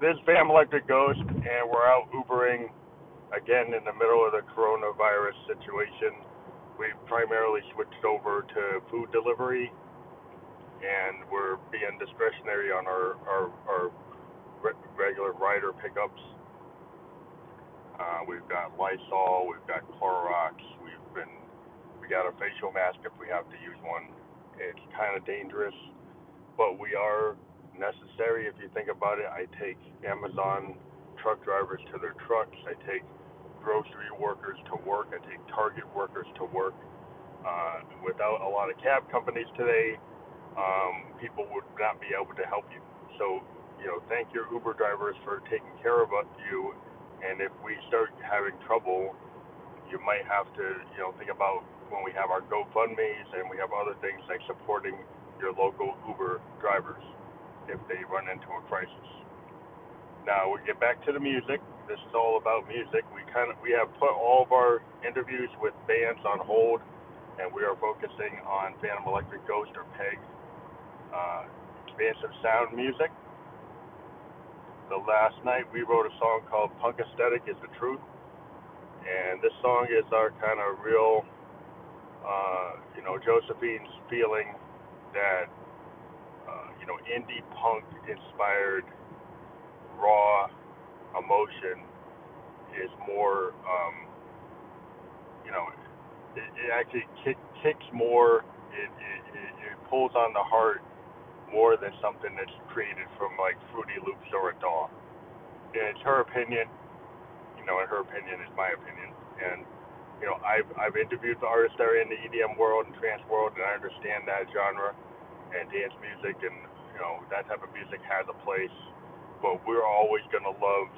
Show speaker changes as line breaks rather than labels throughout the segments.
this is Phantom Electric Ghost, and we're out Ubering again in the middle of the coronavirus situation. We primarily switched over to food delivery, and we're being discretionary on our our, our re- regular rider pickups. Uh, we've got Lysol, we've got Clorox, we've been we got a facial mask if we have to use one. It's kind of dangerous, but we are necessary if you think about it. I take Amazon truck drivers to their trucks. I take grocery workers to work. I take Target workers to work. Uh, without a lot of cab companies today, um, people would not be able to help you. So, you know, thank your Uber drivers for taking care of you. And if we start having trouble, you might have to, you know, think about when we have our GoFundMe's and we have other things like supporting your local Uber drivers if they run into a crisis. Now we get back to the music. This is all about music. We kind of we have put all of our interviews with bands on hold, and we are focusing on Phantom Electric Ghost or Peg, uh, expansive sound music. The last night we wrote a song called Punk Aesthetic is the Truth, and this song is our kind of real, uh, you know, Josephine's feeling that you know, indie punk inspired raw emotion is more, um, you know, it, it actually kick, kicks more, it, it, it, pulls on the heart more than something that's created from like Fruity Loops or a DAW. And it's her opinion, you know, and her opinion is my opinion. And, you know, I've, I've interviewed the artists that are in the EDM world and trance world, and I understand that genre and dance music and you know that type of music has a place, but we're always gonna love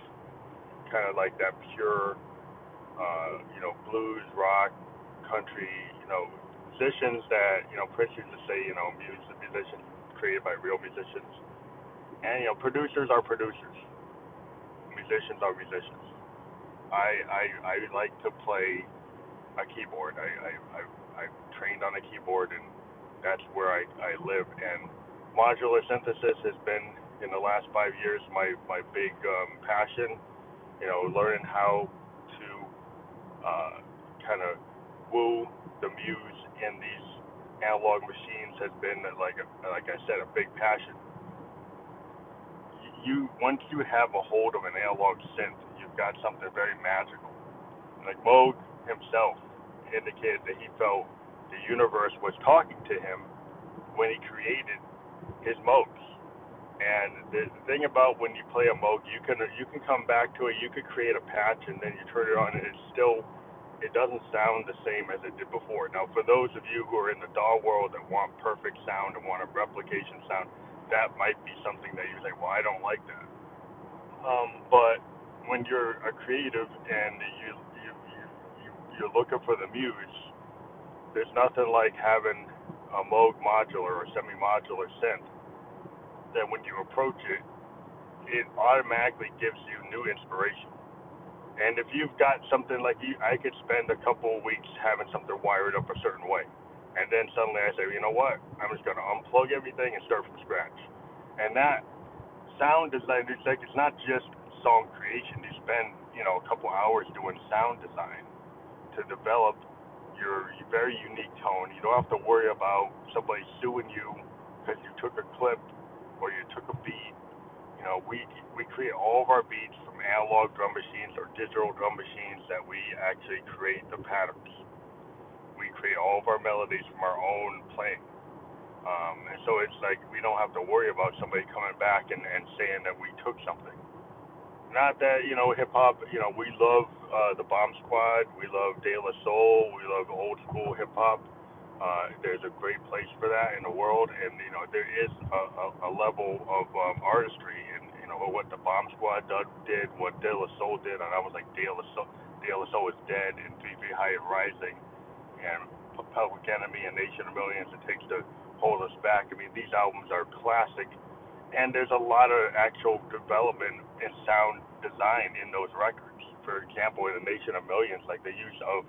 kind of like that pure, uh, you know, blues, rock, country, you know, musicians that you know Prince used to say, you know, music musicians created by real musicians, and you know, producers are producers, musicians are musicians. I I I like to play a keyboard. I I I, I trained on a keyboard and that's where I, I live. And modular synthesis has been in the last five years my my big um, passion. You know, learning how to uh, kind of woo the muse in these analog machines has been like a, like I said a big passion. You once you have a hold of an analog synth, you've got something very magical. Like Moog himself indicated that he felt the universe was talking to him when he created his Moogs. And the thing about when you play a Moog, you can you can come back to it. You could create a patch and then you turn it on, and it's still it doesn't sound the same as it did before. Now, for those of you who are in the DAW world that want perfect sound and want a replication sound, that might be something that you say, well, I don't like that. Um, but when you're a creative and you you you, you you're looking for the muse, there's nothing like having a Moog modular or semi-modular synth that when you approach it, it automatically gives you new inspiration. And if you've got something like you, I could spend a couple of weeks having something wired up a certain way, and then suddenly I say, you know what? I'm just going to unplug everything and start from scratch. And that sound design, it's like it's not just song creation. You spend you know a couple hours doing sound design to develop your very unique tone. You don't have to worry about somebody suing you because you took a clip or you took a beat. You know, we we create all of our beats from analog drum machines or digital drum machines that we actually create the patterns. We create all of our melodies from our own playing. Um, and so it's like we don't have to worry about somebody coming back and, and saying that we took something. Not that you know hip hop. You know we love uh, the Bomb Squad. We love De La Soul. We love old school hip hop. Uh, there's a great place for that in the world, and you know there is a, a, a level of um, artistry and you know what the Bomb Squad did, what De La Soul did, and I was like De La Soul, De La Soul is dead, and Three Feet High and Rising, and Public Enemy and Nation of Millions. It takes to hold us back. I mean these albums are classic and there's a lot of actual development in sound design in those records. For example, in the Nation of Millions, like the use of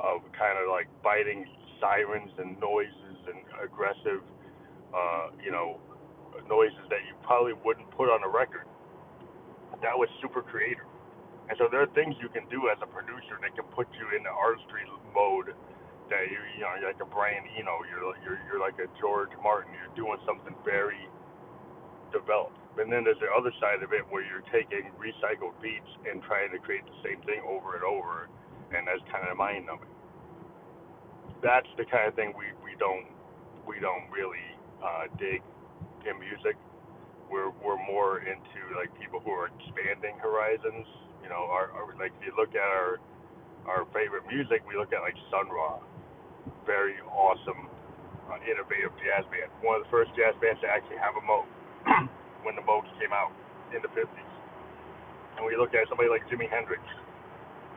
of kind of like biting sirens and noises and aggressive, uh, you know, noises that you probably wouldn't put on a record. that was super creative. And so there are things you can do as a producer that can put you in the artistry mode that you you know you're like a Brian Eno, you're you're you're like a George Martin, you're doing something very developed. And then there's the other side of it where you're taking recycled beats and trying to create the same thing over and over, and that's kind of mind numbing. That's the kind of thing we we don't we don't really uh, dig in music. We're we're more into like people who are expanding horizons. You know, our, our like if you look at our our favorite music, we look at like Sun Ra, very awesome, uh, innovative jazz band. One of the first jazz bands to actually have a Moog when the Moogs came out in the 50s. And we look at somebody like Jimi Hendrix,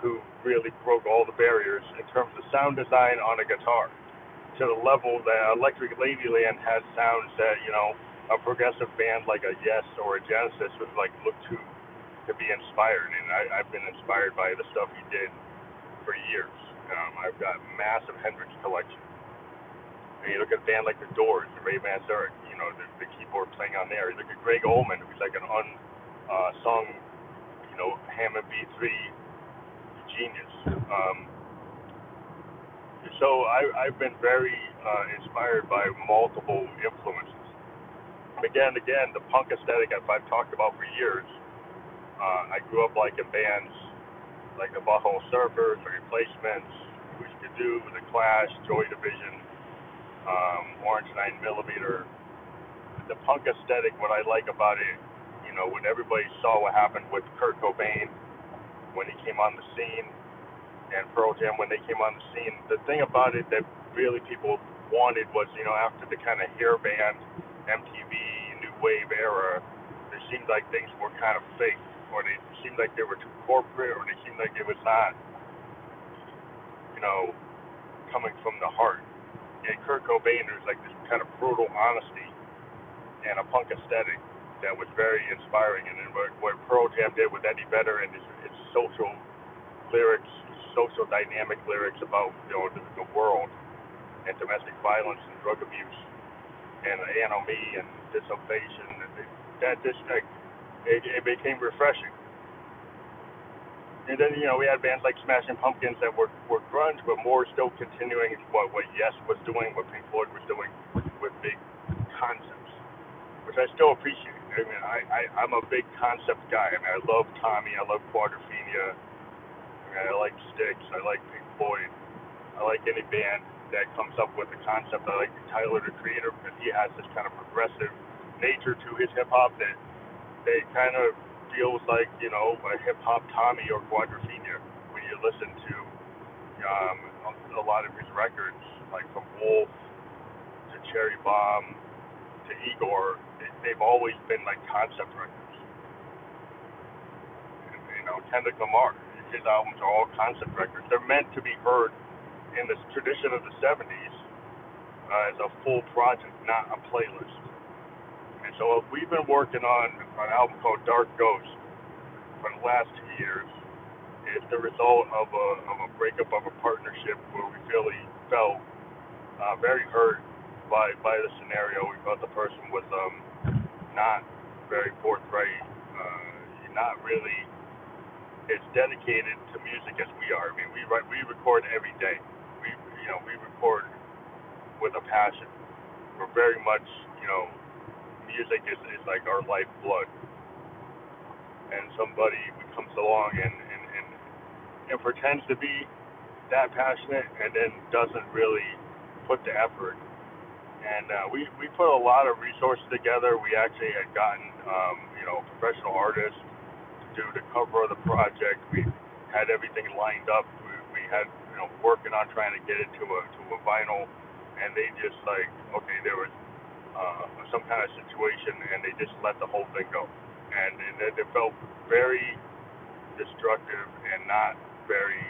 who really broke all the barriers in terms of sound design on a guitar to the level that Electric Ladyland has sounds that, you know, a progressive band like a Yes or a Genesis would like look to to be inspired. And I, I've been inspired by the stuff he did for years. Um, I've got massive Hendrix collection. And you look at a band like The Doors, Ray Manzarek, you know, the, the keyboard playing on there. You look at Gregg Allman, who's like an unsung, uh, you know, Hammond B3 genius. Um, so I, I've been very uh, inspired by multiple influences. Again, again, the punk aesthetic I've, talked about for years. Uh, I grew up liking bands like the Butthole Surfers, the Replacements, Hüsker Dü, The Clash, Joy Division, um, Orange 9 Millimeter. The punk aesthetic, what I like about it, you know, when everybody saw what happened with Kurt Cobain when he came on the scene, and Pearl Jam when they came on the scene, the thing about it that really people wanted was, you know, after the kind of hair band, MTV, new wave era, it seemed like things were kind of fake, or they seemed like they were too corporate, or they seemed like it was not, you know, coming from the heart. And Kurt Cobain, there's like this kind of brutal honesty and a punk aesthetic that was very inspiring. And then what, what Pearl Jam did with Eddie Vedder and his, his social lyrics, social dynamic lyrics about you know the, the world and domestic violence and drug abuse and anomie and dissipation, and that just like it, it became refreshing and then you know we had bands like Smashing Pumpkins that were were grunge, but more still continuing what what Yes was doing, what Pink Floyd was doing with big concepts, which I still appreciate. I mean, I, I I'm a big concept guy. I mean, I love Tommy, I love Quadrophenia, I, mean, I like Styx, I like Pink Floyd, I like any band that comes up with a concept. I like Tyler, the Creator, because he has this kind of progressive nature to his hip hop that they kind of feels like you know a hip hop Tommy or Quadrophenia when you listen to um, a lot of his records, like from Wolf to Cherry Bomb to Igor. They've always been like concept records. You know, Kendrick Lamar, his albums are all concept records. They're meant to be heard in the tradition of the '70s uh, as a full project, not a playlist. And so we've been working on an album called Dark Ghost for the last two years. It's the result of a, of a breakup of a partnership where we really felt uh, very hurt by by the scenario. We felt the person was um, not very forthright, uh, not really as dedicated to music as we are. I mean, we write, we record every day. We you know we record with a passion. We're very much you know music is, is like our lifeblood. And somebody comes along and, and, and, and pretends to be that passionate and then doesn't really put the effort. And uh, we, we put a lot of resources together. We actually had gotten, um, you know, professional artists to do the cover of the project. We had everything lined up. We, we had, you know, working on trying to get it to a, to a vinyl. And they just like, okay, there was uh, some kind of situation, and they just let the whole thing go. And, it, it felt very destructive and not very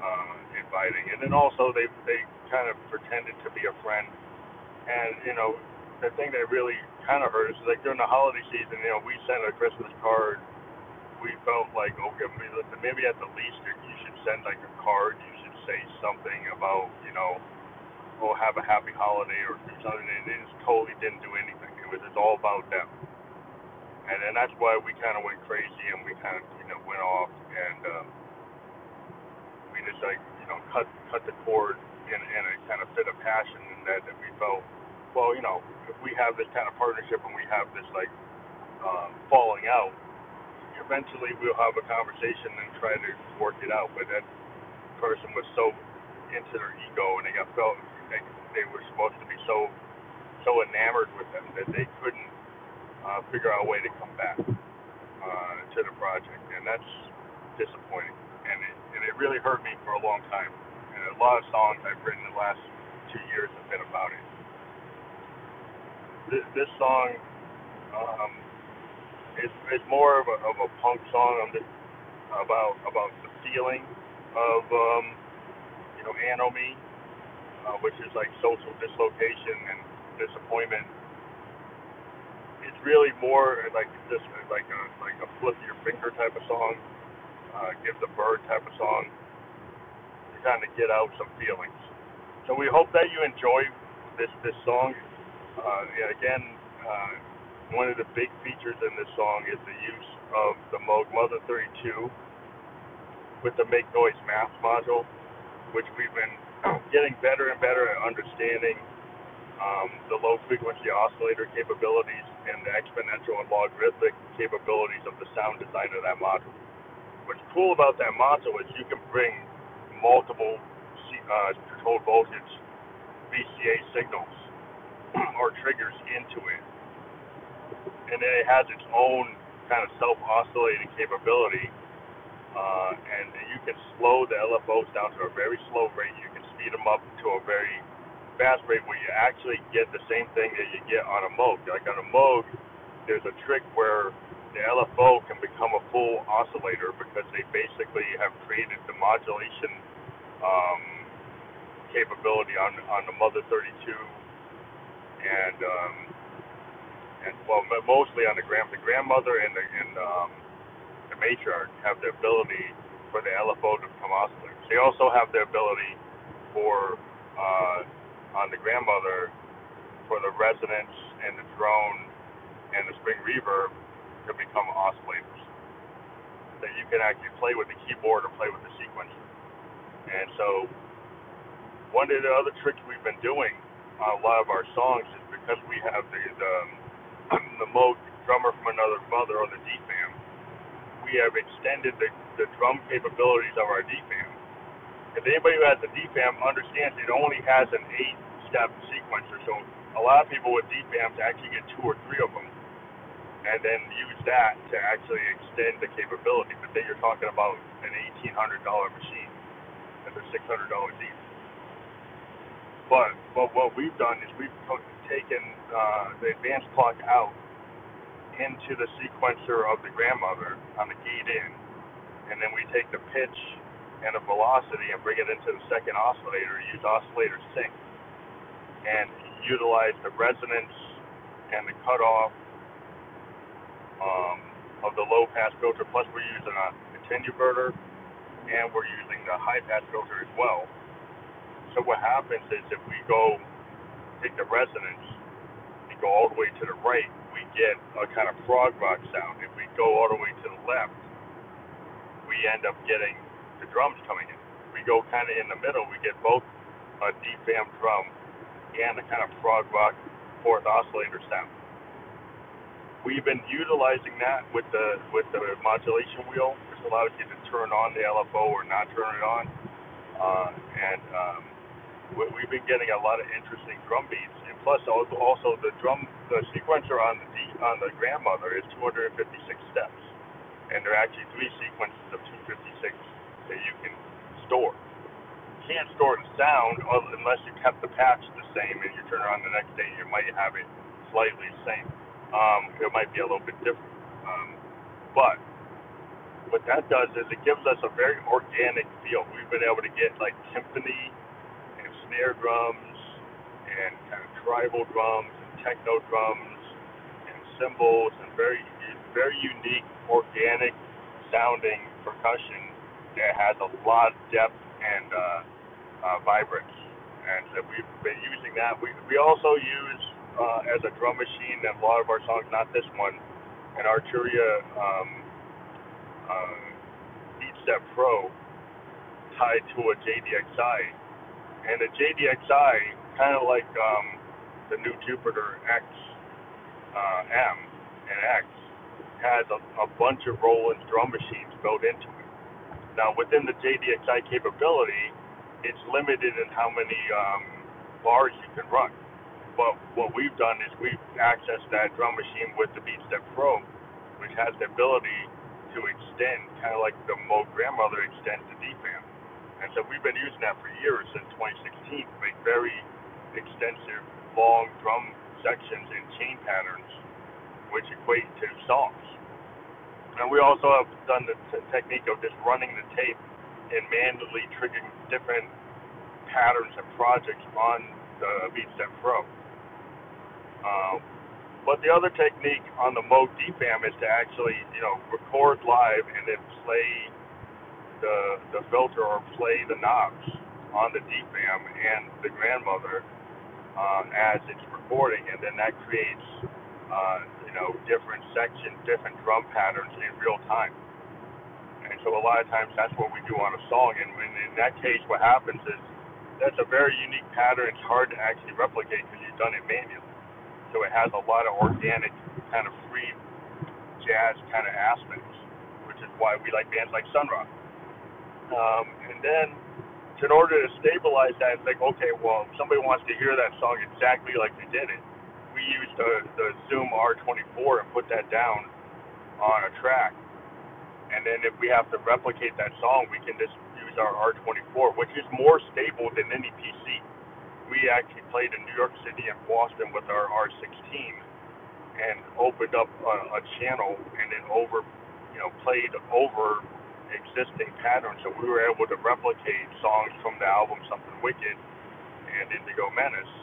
uh, inviting. And then also they they kind of pretended to be a friend, and you know the thing that really kind of hurt is like during the holiday season, you know, we sent a Christmas card. We felt like okay, maybe, maybe at the least you should send like a card. You should say something about you know will have a happy holiday or something. And it just totally didn't do anything. It was just all about them. and then that's why we kind of went crazy and we kind of you know went off and um, we just like you know cut cut the cord in, in a kind of fit of passion that that we felt well you know if we have this kind of partnership and we have this like um, falling out eventually we'll have a conversation and try to work it out but that person was so into their ego and they got felt they, they were supposed to be so so enamored with them that they couldn't uh, figure out a way to come back uh, to the project, and that's disappointing. And it, and it really hurt me for a long time. And a lot of songs I've written the last two years have been about it. This, this song um, is is more of a, of a punk song about about the feeling of um, you know anomie, uh, which is like social dislocation and disappointment it's really more like this like a like a flip your finger type of song, uh, give the bird type of song to kind of get out some feelings. So we hope that you enjoy this this song. Uh, yeah, again, uh, one of the big features in this song is the use of the Moog Mother 32 with the Make Noise Math module, which we've been getting better and better at understanding um, the low frequency oscillator capabilities and the exponential and logarithmic capabilities of the sound design of that module. What's cool about that module is you can bring multiple uh, controlled voltage VCA signals or triggers into it. And then it has its own kind of self oscillating capability. Uh, and you can slow the LFOs down to a very slow rate. You can speed them up to a very fast rate where you actually get the same thing that you get on a Moog. Like on a Moog, there's a trick where the LFO can become a full oscillator because they basically have created the modulation um, capability on on the Mother 32 and um, and well mostly on the Grand the grandmother and the and um, the matriarch have the ability for the LFO to become oscillators. They also have the ability for uh, on the grandmother for the resonance and the drone and the spring reverb to become oscillators. That you can actually play with the keyboard or play with the sequencer. And so one of the other tricks we've been doing Uh, a lot of our songs is because we have the the, um, the Moog drummer from another mother on the DFAM, we have extended the, the drum capabilities of our DFAM. If anybody who has a DFAM understands it only has an eight step sequencer. So a lot of people with DFAMs actually get two or three of them and then use that to actually extend the capability. But then you're talking about an $1,800 machine and they're $600 each. But, but what we've done is we've taken uh, the advanced clock out into the sequencer of the grandmother on the gate in, and then we take the pitch and the velocity and bring it into the second oscillator, use oscillator sync and utilize the resonance and the cutoff um, of the low pass filter. Plus, we're using a attenuverter and we're using the high pass filter as well. So what happens is if we go take the resonance and go all the way to the right, we get a kind of prog rock sound. If we go all the way to the left, we end up getting the drums coming in. We go kind of in the middle, we get both a DFAM drum and a kind of prog rock fourth oscillator sound. We've been utilizing that with the with the modulation wheel, which allows you to turn on the LFO or not turn it on. Uh, and um, we've been getting a lot of interesting drum beats. And plus, also, the drum the sequencer on the on the grandmother is 256 steps, and there are actually three sequences of 256 that you can store can't store the sound unless you kept the patch the same and you turn around the next day you might have it slightly same. Um, it might be a little bit different. Um, but what that does is it gives us a very organic feel. We've been able to get like timpani snare drums and kind of tribal drums and techno drums and cymbals and very very unique organic sounding percussion that has a lot of depth and uh, uh, vibrance, and so we've been using that. We we also use uh, as a drum machine in a lot of our songs, not this one, an Arturia um, uh, BeatStep Pro tied to a JDXI, and the JDXI, kind of like um, the new Jupiter X uh, M and X, has a, a bunch of Roland drum machines built into it. Now, within the JDXI capability, it's limited in how many um, bars you can run. But what we've done is we've accessed that drum machine with the BeatStep Pro, which has the ability to extend, kind of like the Moog grandmother extends the DFAM. And so we've been using that for years since 2016 to make very extensive, long drum sections in chain patterns, which equate to songs. And we also have done the t- technique of just running the tape and manually triggering different patterns and projects on the BeatStep Pro. Um, but the other technique on the Moog DFAM is to actually, you know, record live and then play the the filter or play the knobs on the DFAM and the grandmother uh, as it's recording, and then that creates, uh, you know, different sections, different drum patterns in real time. And so a lot of times that's what we do on a song, and when in that case, what happens is that's a very unique pattern. It's hard to actually replicate because you've done it manually. So it has a lot of organic, kind of free jazz kind of aspects, which is why we like bands like Sun Ra. Um, and then, in order to stabilize that, it's like, okay, well, if somebody wants to hear that song exactly like we did it, we use the, the Zoom R24 and put that down on a track. And then if we have to replicate that song, we can just use our R24, which is more stable than any PC we actually played in New York City and Boston with our R16 and opened up a, a channel and then over, you know, played over existing patterns. So we were able to replicate songs from the album Something Wicked and Indigo Menace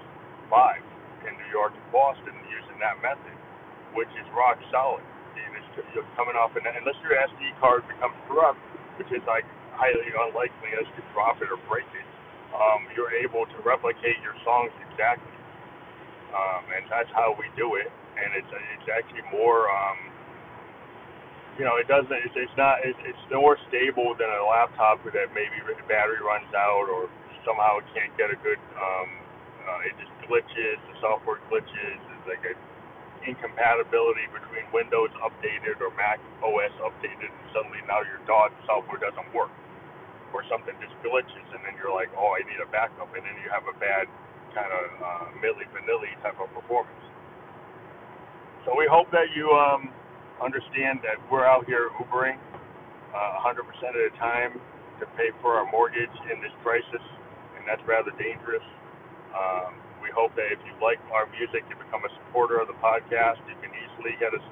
live in New York and Boston using that method, which is rock solid. And it's just coming off, and unless your SD card becomes corrupt, which is like highly unlikely as drop it or break it, um, you're able to replicate your songs exactly. Um, and that's how we do it. And it's it's actually more, um, you know, it doesn't, it's, it's not, it's, it's more stable than a laptop that maybe the battery runs out or somehow it can't get a good, um, uh, it just glitches, the software glitches, it's like a incompatibility between Windows updated or Mac OS updated, and suddenly now your DAW software doesn't work or something just glitches, and then you're like, oh, I need a backup, and then you have a bad kind of uh, milli vanilli type of performance. So we hope that you um, understand that we're out here Ubering uh, 100% of the time to pay for our mortgage in this crisis, and that's rather dangerous. Um, we hope that if you like our music, you become a supporter of the podcast. You can easily get us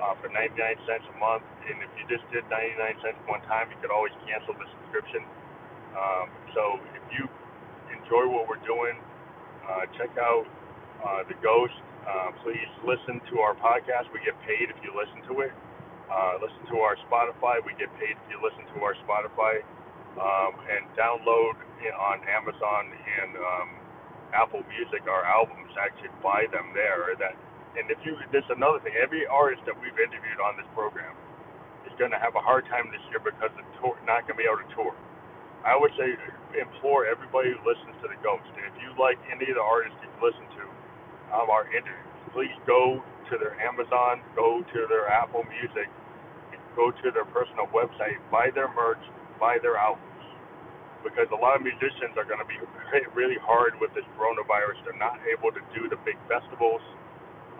uh, for 99 cents a month. And if you just did 99 cents one time, you could always cancel the subscription. Um, so if you enjoy what we're doing, uh, check out uh, The Ghost. Uh, please listen to our podcast. We get paid if you listen to it. Uh, listen to our Spotify. We get paid if you listen to our Spotify. Um, and download on Amazon and um, Apple Music our albums. Actually, buy them there. That and if you, this is another thing. Every artist that we've interviewed on this program is going to have a hard time this year because the tour not going to be able to tour. I would say implore everybody who listens to the Ghost. If you like any of the artists you've listened to of our interviews, please go to their Amazon, go to their Apple Music, go to their personal website, buy their merch, buy their albums. Because a lot of musicians are going to be hit really hard with this coronavirus. They're not able to do the big festivals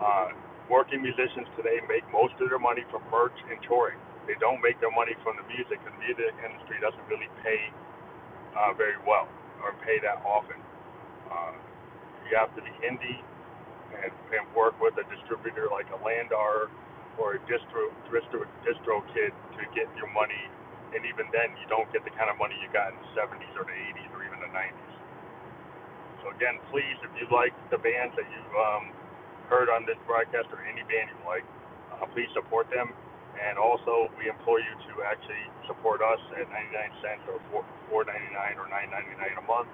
uh, working musicians today make most of their money from merch and touring. They don't make their money from the music because the music industry doesn't really pay uh, very well or pay that often. Uh, you have to be indie and, and work with a distributor like a LANDR or a distro, distro, distro kid to get your money. And even then, you don't get the kind of money you got in the 70s or the 80s or even the 90s. So again, please, if you like the bands that you um, heard on this broadcast or any band you like, uh, please support them. And also, we implore you to actually support us at 99 cents or 4 4.99 or 9.99 a month.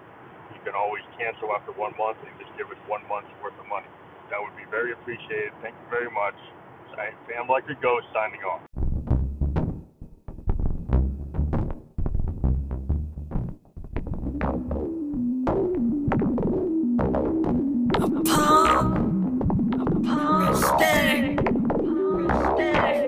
You can always cancel after one month and just give us one month's worth of money. That would be very appreciated. Thank you very much.
I am like a ghost signing off.
Upon, upon, upon,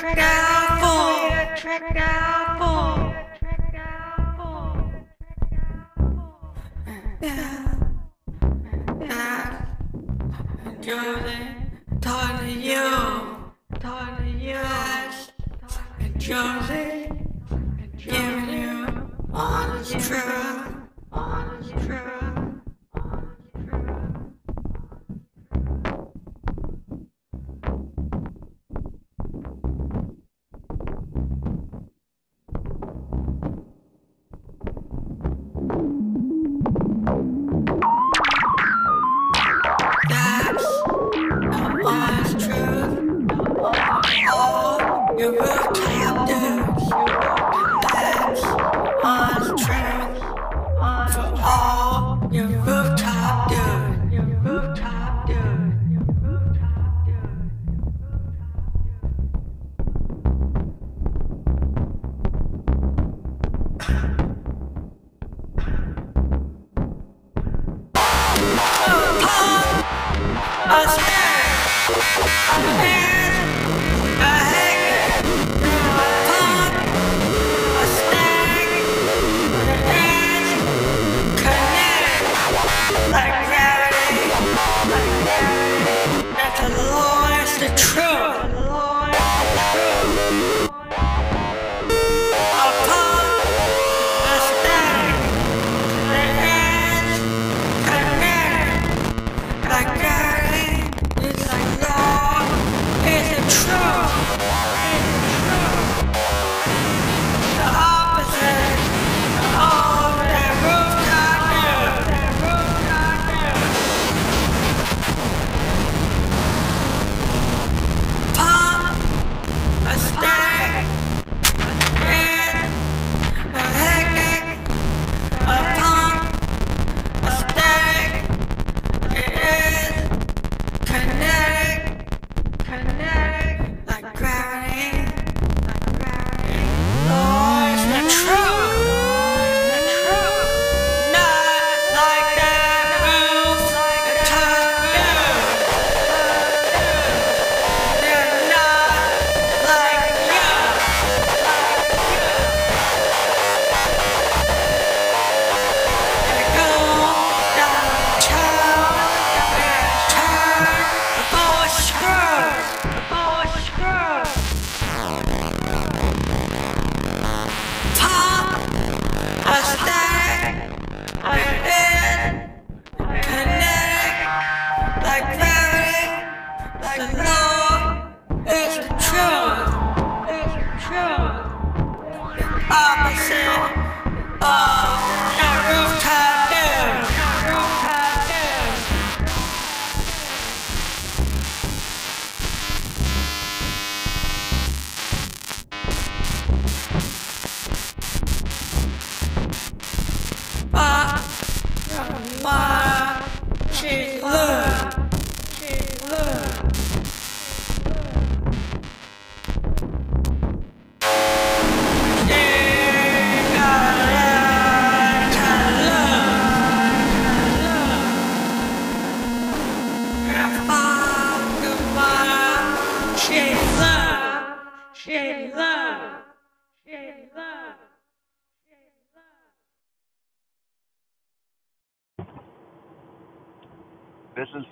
trick down fool. us.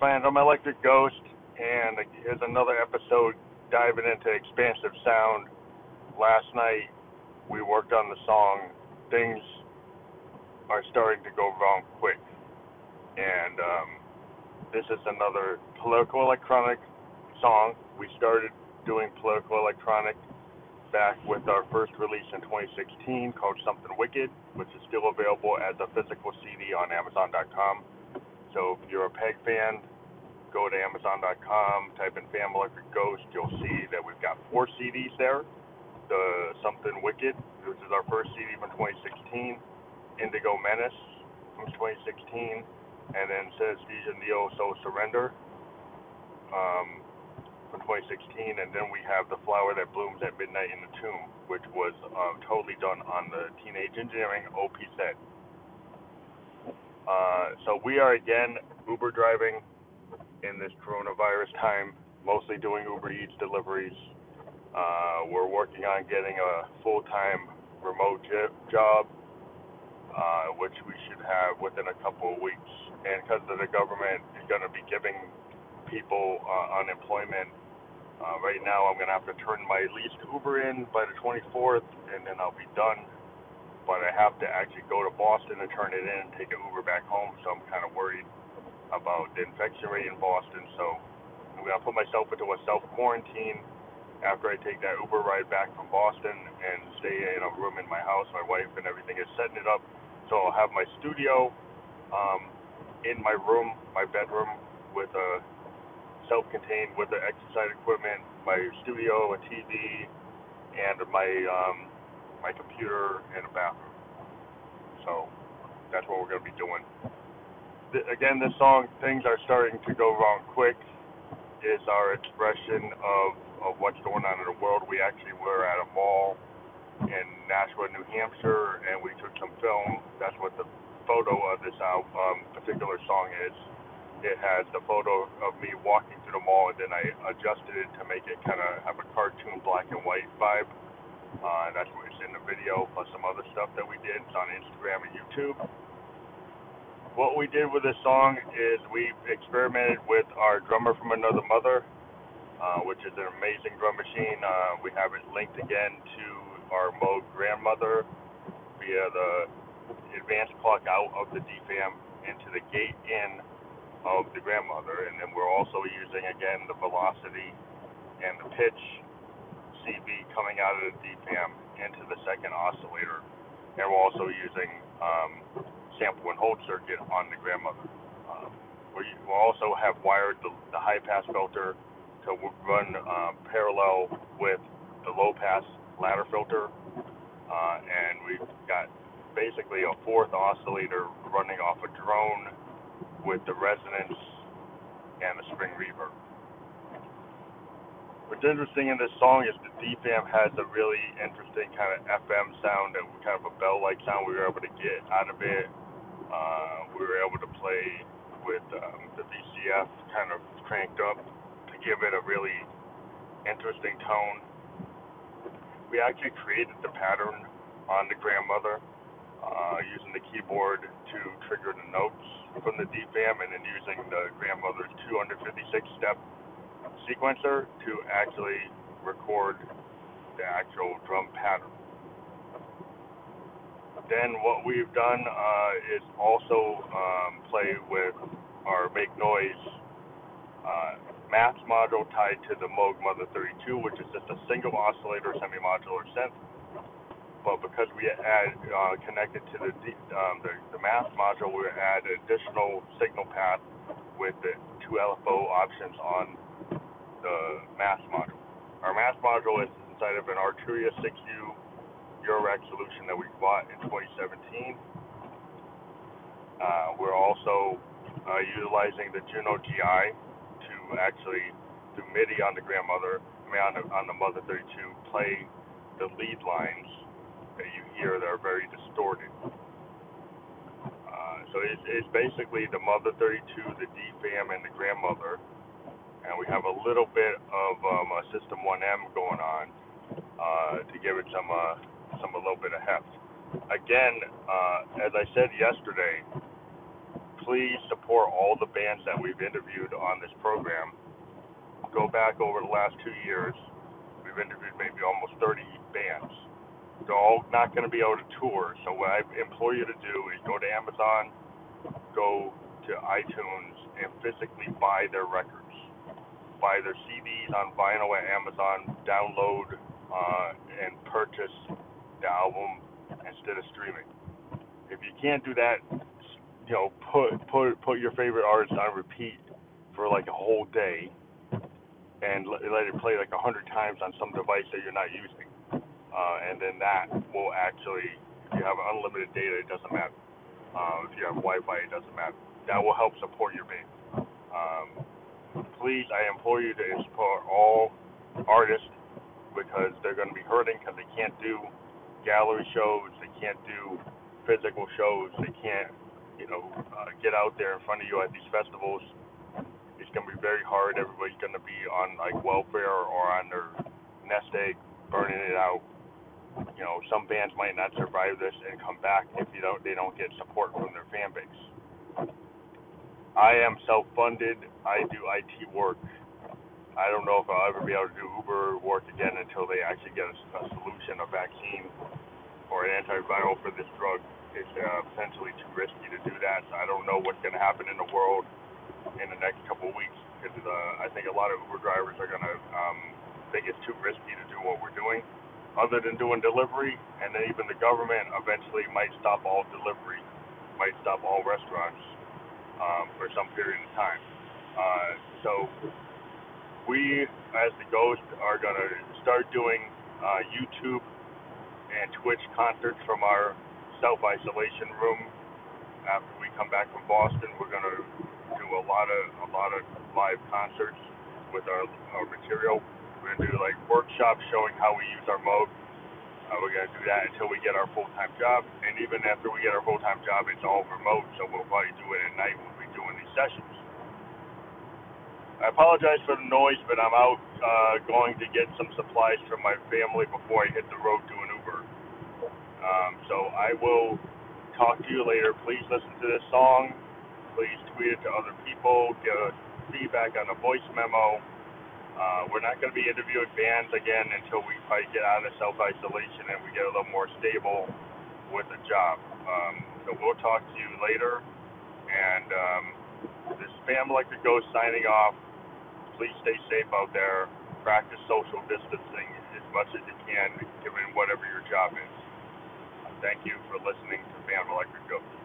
Is Phantom Electric Ghost, and here's another episode diving into expansive sound. Last night we worked on the song Things Are Starting to Go Wrong Quick, and um, this is another political electronic song. We started doing political electronic back with our first release in 2016 called Something Wicked, which is still available as a physical CD on Amazon.com. So if you're a Peg fan, go to Amazon.com, type in Phantom Electric Ghost. You'll see that we've got four CDs there. The Something Wicked, which is our first CD from 2016, Indigo Menace from 2016, and then Synesthesia Neo Soul Surrender. Um, from 2016, and then we have The Flower That Blooms at Midnight in the Tomb, which was um, totally done on the Teenage Engineering OP set. Uh, so we are again Uber driving in this coronavirus time, mostly doing Uber Eats deliveries. Uh, we're working on getting a full-time remote job, uh, which we should have within a couple of weeks. And because of the government is going to be giving people uh, unemployment. Uh, right now, I'm going to have to turn my leased Uber in by the 24th, and then I'll be done. But I have to actually go to Boston and turn it in and take an Uber back home, so I'm kind of about the infection rate in Boston. So I'm going to put myself into a self quarantine after I take that Uber ride back from Boston and stay in a room in my house. My wife and everything is setting it up. So I'll have my studio um, in my room, my bedroom, with a self-contained with the exercise equipment, my studio, a TV, and my um, my computer and a bathroom. So that's what we're going to be doing. The, again, this song "Things Are Starting to Go Wrong Quick" is our expression of of what's going on in the world. We actually were at a mall in Nashua, New Hampshire, and we took some film. That's what the photo of this um, particular song is it has the photo of me walking through the mall, and then I adjusted it to make it kind of have a cartoon black and white vibe. Uh, that's what it's in the video, plus some other stuff that we did. It's on Instagram and YouTube. What we did with this song is we experimented with our drummer from another mother, uh, which is an amazing drum machine. Uh, we have it linked again to our Moog grandmother via the advanced clock out of the DFAM into the gate in of the grandmother, and then we're also using again the velocity and the pitch CV coming out of the DFAM into the second oscillator, and we're also using um, sample and hold circuit on the grandmother. Um, we will also have wired the, the high pass filter to run uh, parallel with the low pass ladder filter, uh, and we've got basically a fourth oscillator running off a drone with the resonance and the spring reverb. What's interesting in this song is the DFAM has a really interesting kind of FM sound, that kind of a bell-like sound we were able to get out of it. Uh, we were able to play with um, the VCF kind of cranked up to give it a really interesting tone. We actually created the pattern on the grandmother uh, using the keyboard to trigger the notes from the DFAM and then using the grandmother's 256 step sequencer to actually record the actual drum pattern. Then what we've done uh, is also um, play with our make noise uh, math module tied to the Moog Mother 32, which is just a single oscillator semi-modular synth but because we add uh, connected to the, um, the the math module, we add additional signal path with the two LFO options on the math module. Our math module is inside of an Arturia 6U Eurorack solution that we bought in 2017. Uh, we're also uh, utilizing the Juno GI to actually do MIDI on the grandmother, I mean on the, on the Mother 32, play the lead lines that you hear that are very distorted. Uh, so it's, it's basically the Mother 32, the DFAM, and the grandmother, and we have a little bit of um, a System 1M going on uh, to give it some uh, some a little bit of heft. Again, uh, as I said yesterday, please support all the bands that we've interviewed on this program. Go back over the last two years. We've interviewed maybe almost 30 bands. They're all not going to be able to tour. So what I implore you to do is go to Amazon, go to iTunes, and physically buy their records. Buy their CDs on vinyl at Amazon. Download uh, and purchase the album instead of streaming. If you can't do that, you know, put put put your favorite artist on repeat for like a whole day, and let, let it play like a hundred times on some device that you're not using, uh, and then that will actually, if you have unlimited data, it doesn't matter. Uh, if you have Wi-Fi, it doesn't matter. That will help support your band. Um, please, I implore you to support all artists because they're going to be hurting because they can't do gallery shows, they can't do physical shows, they can't you know, uh, get out there in front of you at these festivals. It's going to be very hard. Everybody's going to be on like welfare or on their nest egg, burning it out. You know, some bands might not survive this and come back if you don't they don't get support from their fan base. I am self-funded. I do IT work. I don't know if I'll ever be able to do Uber work again until they actually get a, a solution, a vaccine, or an antiviral for this drug it's uh, potentially too risky to do that. So I don't know what's going to happen in the world in the next couple of weeks because uh, I think a lot of Uber drivers are going to um, think it's too risky to do what we're doing, other than doing delivery, and then even the government eventually might stop all delivery, might stop all restaurants um, for some period of time. Uh, so we, as the Ghost, are going to start doing uh, YouTube and Twitch concerts from our self isolation room. After we come back from Boston, we're going to do a lot of a lot of live concerts with our, our material. We're going to do like workshops showing how we use our mode. Uh, we're going to do that until we get our full time job, and even after we get our full time job, it's all remote. So we'll probably do it at night when we're doing these sessions. I apologize for the noise, but I'm out uh, going to get some supplies from my family before I hit the road doing Uber. Um, so I will talk to you later. Please listen to this song. Please tweet it to other people. Give us feedback on the voice memo. Uh, we're not going to be interviewing bands again until we probably get out of self isolation and we get a little more stable with a job. Um, so we'll talk to you later. And um, this spam like the ghost signing off. Please stay safe out there. Practice social distancing as much as you can, given whatever your job is. Thank you for listening to Band Electric Ghost.